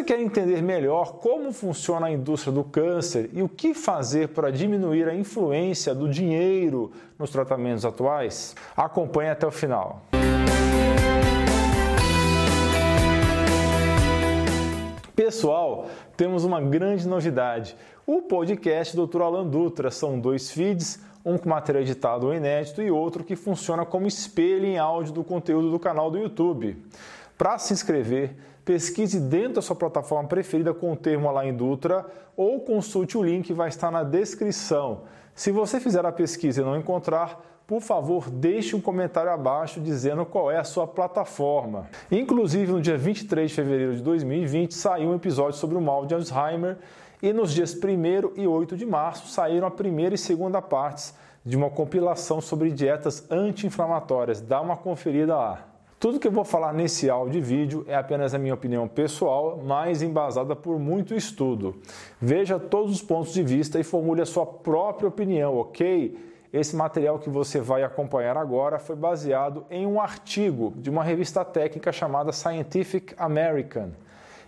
Você quer entender melhor como funciona a indústria do câncer e o que fazer para diminuir a influência do dinheiro nos tratamentos atuais? Acompanhe até o final. Pessoal, temos uma grande novidade. O podcast Dr. Alan Dutra são dois feeds, um com material editado ou inédito e outro que funciona como espelho em áudio do conteúdo do canal do YouTube. Para se inscrever, pesquise dentro da sua plataforma preferida com o termo Alain Dutra ou consulte o link que vai estar na descrição. Se você fizer a pesquisa e não encontrar, por favor, deixe um comentário abaixo dizendo qual é a sua plataforma. Inclusive, no dia 23 de fevereiro de 2020, saiu um episódio sobre o mal de Alzheimer e nos dias 1 e 8 de março saíram a primeira e segunda partes de uma compilação sobre dietas anti-inflamatórias. Dá uma conferida lá. Tudo que eu vou falar nesse áudio e vídeo é apenas a minha opinião pessoal, mas embasada por muito estudo. Veja todos os pontos de vista e formule a sua própria opinião, ok? Esse material que você vai acompanhar agora foi baseado em um artigo de uma revista técnica chamada Scientific American.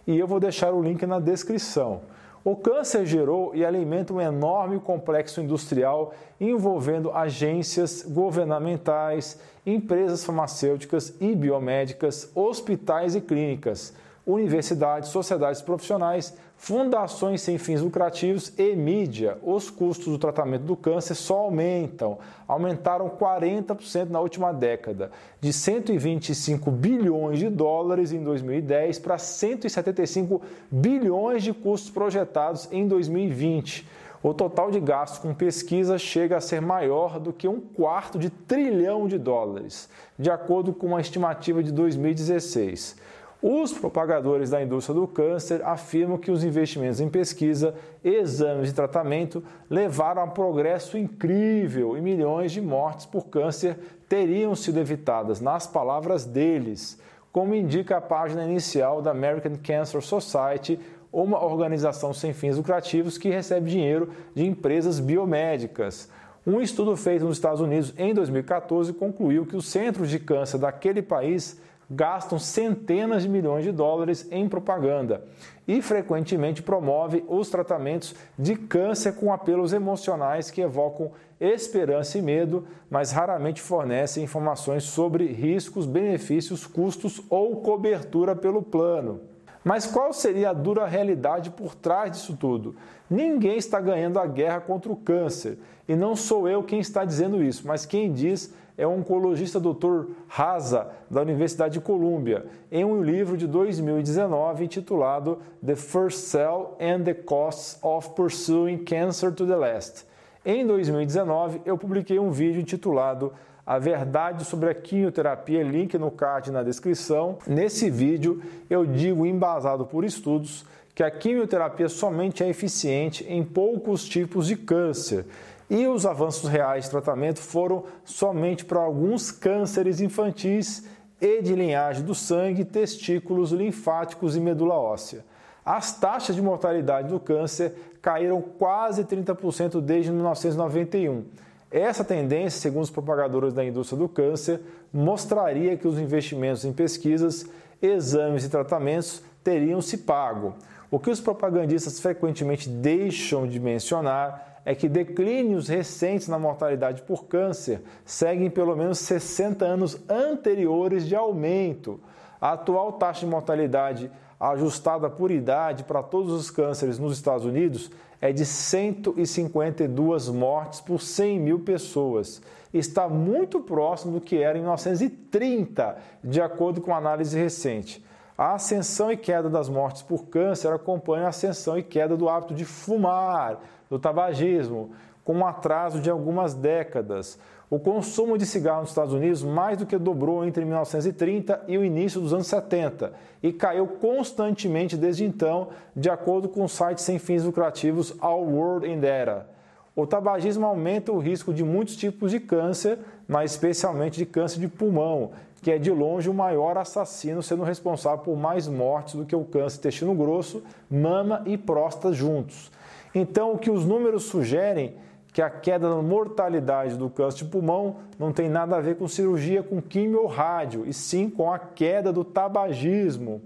E eu vou deixar o link na descrição. O câncer gerou e alimenta um enorme complexo industrial envolvendo agências governamentais, empresas farmacêuticas e biomédicas, hospitais e clínicas, universidades, sociedades profissionais, fundações sem fins lucrativos e mídia. Os custos do tratamento do câncer só aumentam. Aumentaram 40% na última década, de 125 bilhões de dólares em 2010 para 175 bilhões de custos projetados em 2020. O total de gastos com pesquisa chega a ser maior do que um quarto de trilhão de dólares, de acordo com uma estimativa de 2016. Os propagadores da indústria do câncer afirmam que os investimentos em pesquisa, exames e tratamento levaram a um progresso incrível e milhões de mortes por câncer teriam sido evitadas, nas palavras deles, como indica a página inicial da American Cancer Society, uma organização sem fins lucrativos que recebe dinheiro de empresas biomédicas. Um estudo feito nos Estados Unidos em 2014 concluiu que os centros de câncer daquele país gastam centenas de milhões de dólares em propaganda e frequentemente promove os tratamentos de câncer com apelos emocionais que evocam esperança e medo, mas raramente fornecem informações sobre riscos, benefícios, custos ou cobertura pelo plano. Mas qual seria a dura realidade por trás disso tudo? Ninguém está ganhando a guerra contra o câncer. E não sou eu quem está dizendo isso, mas quem diz é o oncologista Dr. Haza, da Universidade de Colômbia, em um livro de 2019 intitulado The First Cell and the Costs of Pursuing Cancer to the Last. Em 2019, eu publiquei um vídeo intitulado a verdade sobre a quimioterapia, link no card na descrição. Nesse vídeo eu digo, embasado por estudos, que a quimioterapia somente é eficiente em poucos tipos de câncer e os avanços reais de tratamento foram somente para alguns cânceres infantis e de linhagem do sangue, testículos, linfáticos e medula óssea. As taxas de mortalidade do câncer caíram quase 30% desde 1991 essa tendência, segundo os propagadores da indústria do câncer, mostraria que os investimentos em pesquisas, exames e tratamentos teriam se pago. O que os propagandistas frequentemente deixam de mencionar é que declínios recentes na mortalidade por câncer seguem pelo menos 60 anos anteriores de aumento. A atual taxa de mortalidade ajustada por idade para todos os cânceres nos Estados Unidos é de 152 mortes por 100 mil pessoas. Está muito próximo do que era em 1930, de acordo com análise recente. A ascensão e queda das mortes por câncer acompanha a ascensão e queda do hábito de fumar, do tabagismo, com um atraso de algumas décadas. O consumo de cigarro nos Estados Unidos mais do que dobrou entre 1930 e o início dos anos 70 e caiu constantemente desde então, de acordo com o site sem fins lucrativos All World in Data. O tabagismo aumenta o risco de muitos tipos de câncer, mas especialmente de câncer de pulmão, que é de longe o maior assassino, sendo responsável por mais mortes do que o câncer intestino grosso, mama e próstata juntos. Então, o que os números sugerem que a queda na mortalidade do câncer de pulmão não tem nada a ver com cirurgia com quimio ou rádio, e sim com a queda do tabagismo.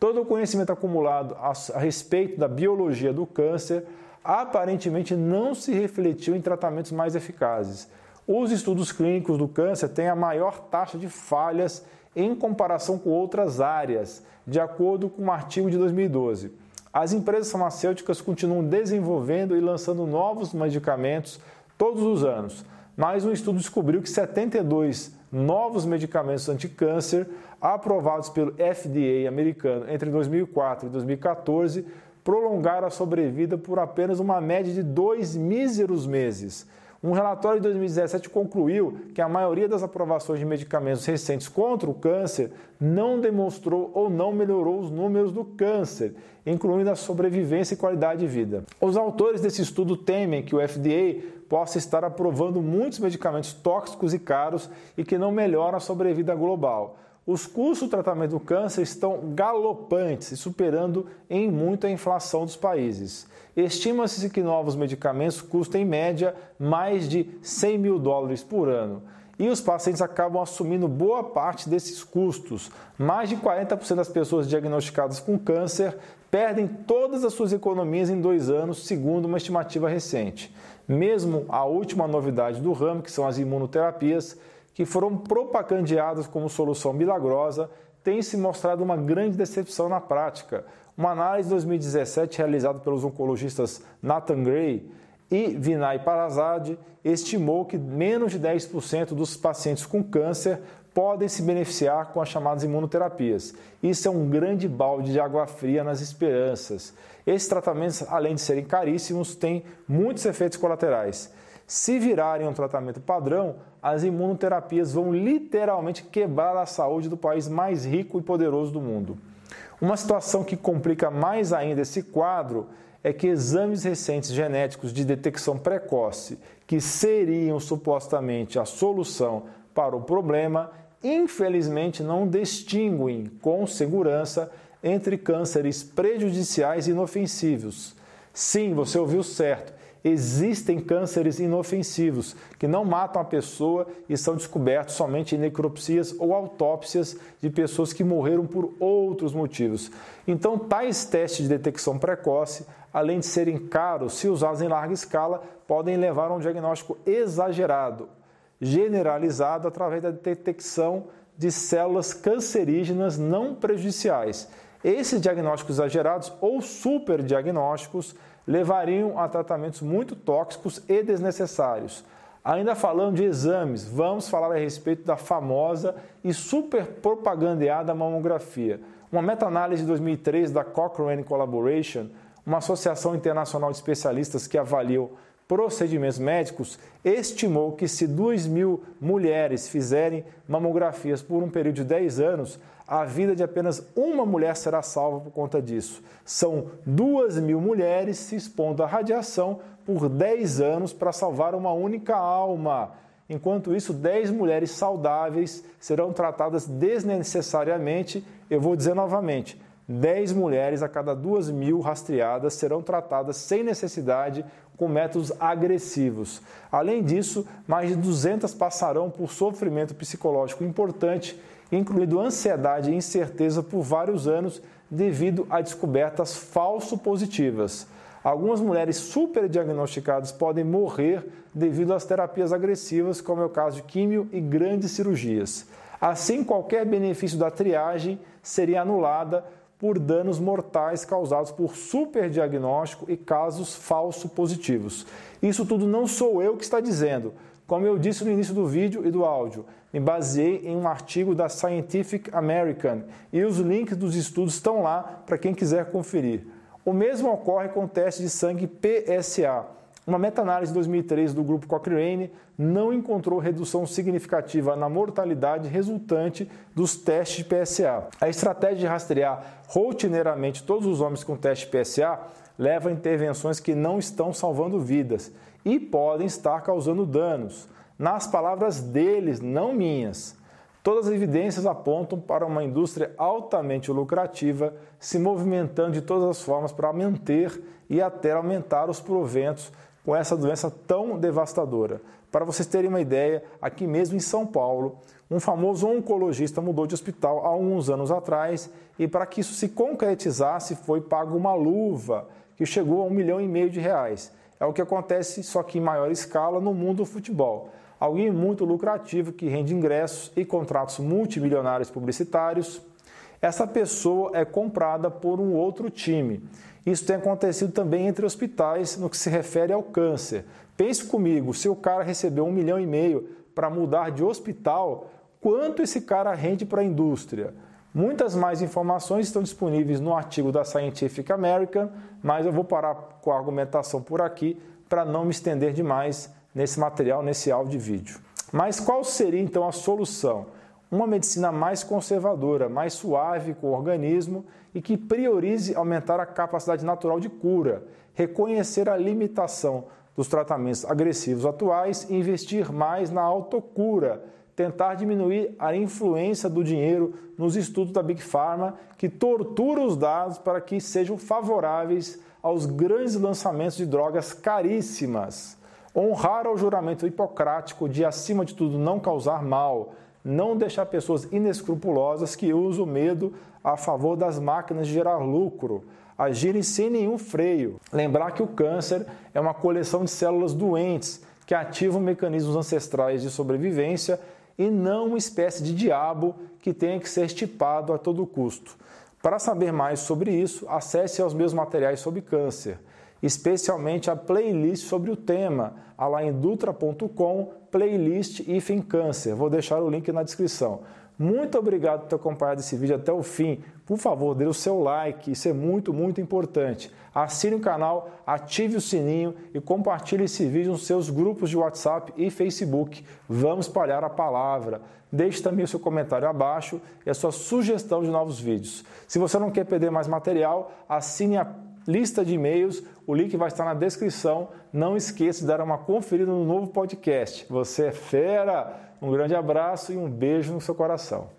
todo o conhecimento acumulado a, respeito da biologia do câncer aparentemente não se refletiu em tratamentos mais eficazes. Os estudos clínicos do câncer têm a maior taxa de falhas em comparação com outras áreas, de acordo com um artigo de 2012. As empresas farmacêuticas continuam desenvolvendo e lançando novos medicamentos todos os anos, mas um estudo descobriu que 72 novos medicamentos anticâncer aprovados pelo FDA americano entre 2004 e 2014 prolongaram a sobrevida por apenas uma média de dois míseros meses. Um relatório de 2017 concluiu que a maioria das aprovações de medicamentos recentes contra o câncer não demonstrou ou não melhorou os números do câncer, incluindo a sobrevivência e qualidade de vida. Os autores desse estudo temem que o FDA possa estar aprovando muitos medicamentos tóxicos e caros e que não melhoram a sobrevida global. Os custos do tratamento do câncer estão galopantes e superando em muito a inflação dos países. Estima-se que novos medicamentos custam em média mais de 100 mil dólares por ano. E os pacientes acabam assumindo boa parte desses custos. Mais de 40% das pessoas diagnosticadas com câncer perdem todas as suas economias em dois anos, segundo uma estimativa recente. Mesmo a última novidade do ramo, que são as imunoterapias, que foram propagandeadas como solução milagrosa, tem se mostrado uma grande decepção na prática. Uma análise de 2017 realizada pelos oncologistas Nathan Gray e Vinay Parazad estimou que menos de 10% dos pacientes com câncer podem se beneficiar com as chamadas imunoterapias. Isso é um grande balde de água fria nas esperanças. Esses tratamentos, além de serem caríssimos, têm muitos efeitos colaterais. Se virarem um tratamento padrão, as imunoterapias vão literalmente quebrar a saúde do país mais rico e poderoso do mundo. Uma situação que complica mais ainda esse quadro é que exames recentes genéticos de detecção precoce, que seriam supostamente a solução para o problema, infelizmente não distinguem com segurança entre cânceres prejudiciais e inofensivos. Sim, você ouviu certo existem cânceres inofensivos que não matam a pessoa e são descobertos somente em necropsias ou autópsias de pessoas que morreram por outros motivos. Então, tais testes de detecção precoce, além de serem caros, se usados em larga escala, podem levar a um diagnóstico exagerado, generalizado através da detecção de células cancerígenas não prejudiciais. Esses diagnósticos exagerados ou superdiagnósticos levariam a tratamentos muito tóxicos e desnecessários. Ainda falando de exames, vamos falar a respeito da famosa e super propagandeada mamografia. Uma meta-análise de 2003 da Cochrane Collaboration, uma associação internacional de especialistas que avaliou procedimentos médicos, estimou que se 2 mil mulheres fizerem mamografias por um período de 10 anos, a vida de apenas uma mulher será salva por conta disso. São duas mil mulheres se expondo à radiação por 10 anos para salvar uma única alma. Enquanto isso, 10 mulheres saudáveis serão tratadas desnecessariamente. Eu vou dizer novamente: 10 mulheres a cada 2 mil rastreadas serão tratadas sem necessidade com métodos agressivos. Além disso, mais de 200 passarão por sofrimento psicológico importante incluindo ansiedade e incerteza por vários anos devido a descobertas falso-positivas. Algumas mulheres superdiagnosticadas podem morrer devido às terapias agressivas, como é o caso de químio e grandes cirurgias. Assim, qualquer benefício da triagem seria anulada por danos mortais causados por superdiagnóstico e casos falso positivos. Isso tudo não sou eu que está dizendo. Como eu disse no início do vídeo e do áudio, me baseei em um artigo da Scientific American e os links dos estudos estão lá para quem quiser conferir. O mesmo ocorre com o teste de sangue PSA. Uma meta-análise de 2003 do grupo Cochrane não encontrou redução significativa na mortalidade resultante dos testes de PSA. A estratégia de rastrear rotineiramente todos os homens com teste PSA leva a intervenções que não estão salvando vidas e podem estar causando danos. Nas palavras deles, não minhas. Todas as evidências apontam para uma indústria altamente lucrativa se movimentando de todas as formas para manter e até aumentar os proventos com essa doença tão devastadora. Para vocês terem uma ideia, aqui mesmo em São Paulo, um famoso oncologista mudou de hospital há alguns anos atrás e para que isso se concretizasse foi pago uma luva que chegou a um milhão e meio de reais. É o que acontece, só que em maior escala, no mundo do futebol. Alguém muito lucrativo que rende ingressos e contratos multimilionários publicitários. Essa pessoa é comprada por um outro time. Isso tem acontecido também entre hospitais no que se refere ao câncer. Pense comigo, se o cara recebeu um milhão e meio para mudar de hospital, quanto esse cara rende para a indústria? Muitas mais informações estão disponíveis no artigo da Scientific American, mas eu vou parar com a argumentação por aqui para não me estender demais nesse material, nesse áudio e vídeo. Mas qual seria então a solução? Uma medicina mais conservadora, mais suave com o organismo e que priorize aumentar a capacidade natural de cura, reconhecer a limitação dos tratamentos agressivos atuais e investir mais na autocura tentar diminuir a influência do dinheiro nos estudos da Big Pharma, que tortura os dados para que sejam favoráveis aos grandes lançamentos de drogas caríssimas. Honrar o juramento hipocrático de, acima de tudo, não causar mal, não deixar pessoas inescrupulosas que usam o medo a favor das máquinas de gerar lucro, agirem sem nenhum freio. Lembrar que o câncer é uma coleção de células doentes que ativam mecanismos ancestrais de sobrevivência e não uma espécie de diabo que tenha que ser estipado a todo custo. Para saber mais sobre isso, acesse aos meus materiais sobre câncer, especialmente a playlist sobre o tema, lá em dutra.com, playlist IFEM Câncer. Vou deixar o link na descrição. Muito obrigado por ter acompanhado esse vídeo até o fim. Por favor, dê o seu like, isso é muito, muito importante. Assine o canal, ative o sininho e compartilhe esse vídeo nos seus grupos de WhatsApp e Facebook. Vamos espalhar a palavra. Deixe também o seu comentário abaixo e a sua sugestão de novos vídeos. Se você não quer perder mais material, assine a lista de e-mails, o link vai estar na descrição. Não esqueça de dar uma conferida no novo podcast. Você é fera! Um grande abraço e um beijo no seu coração.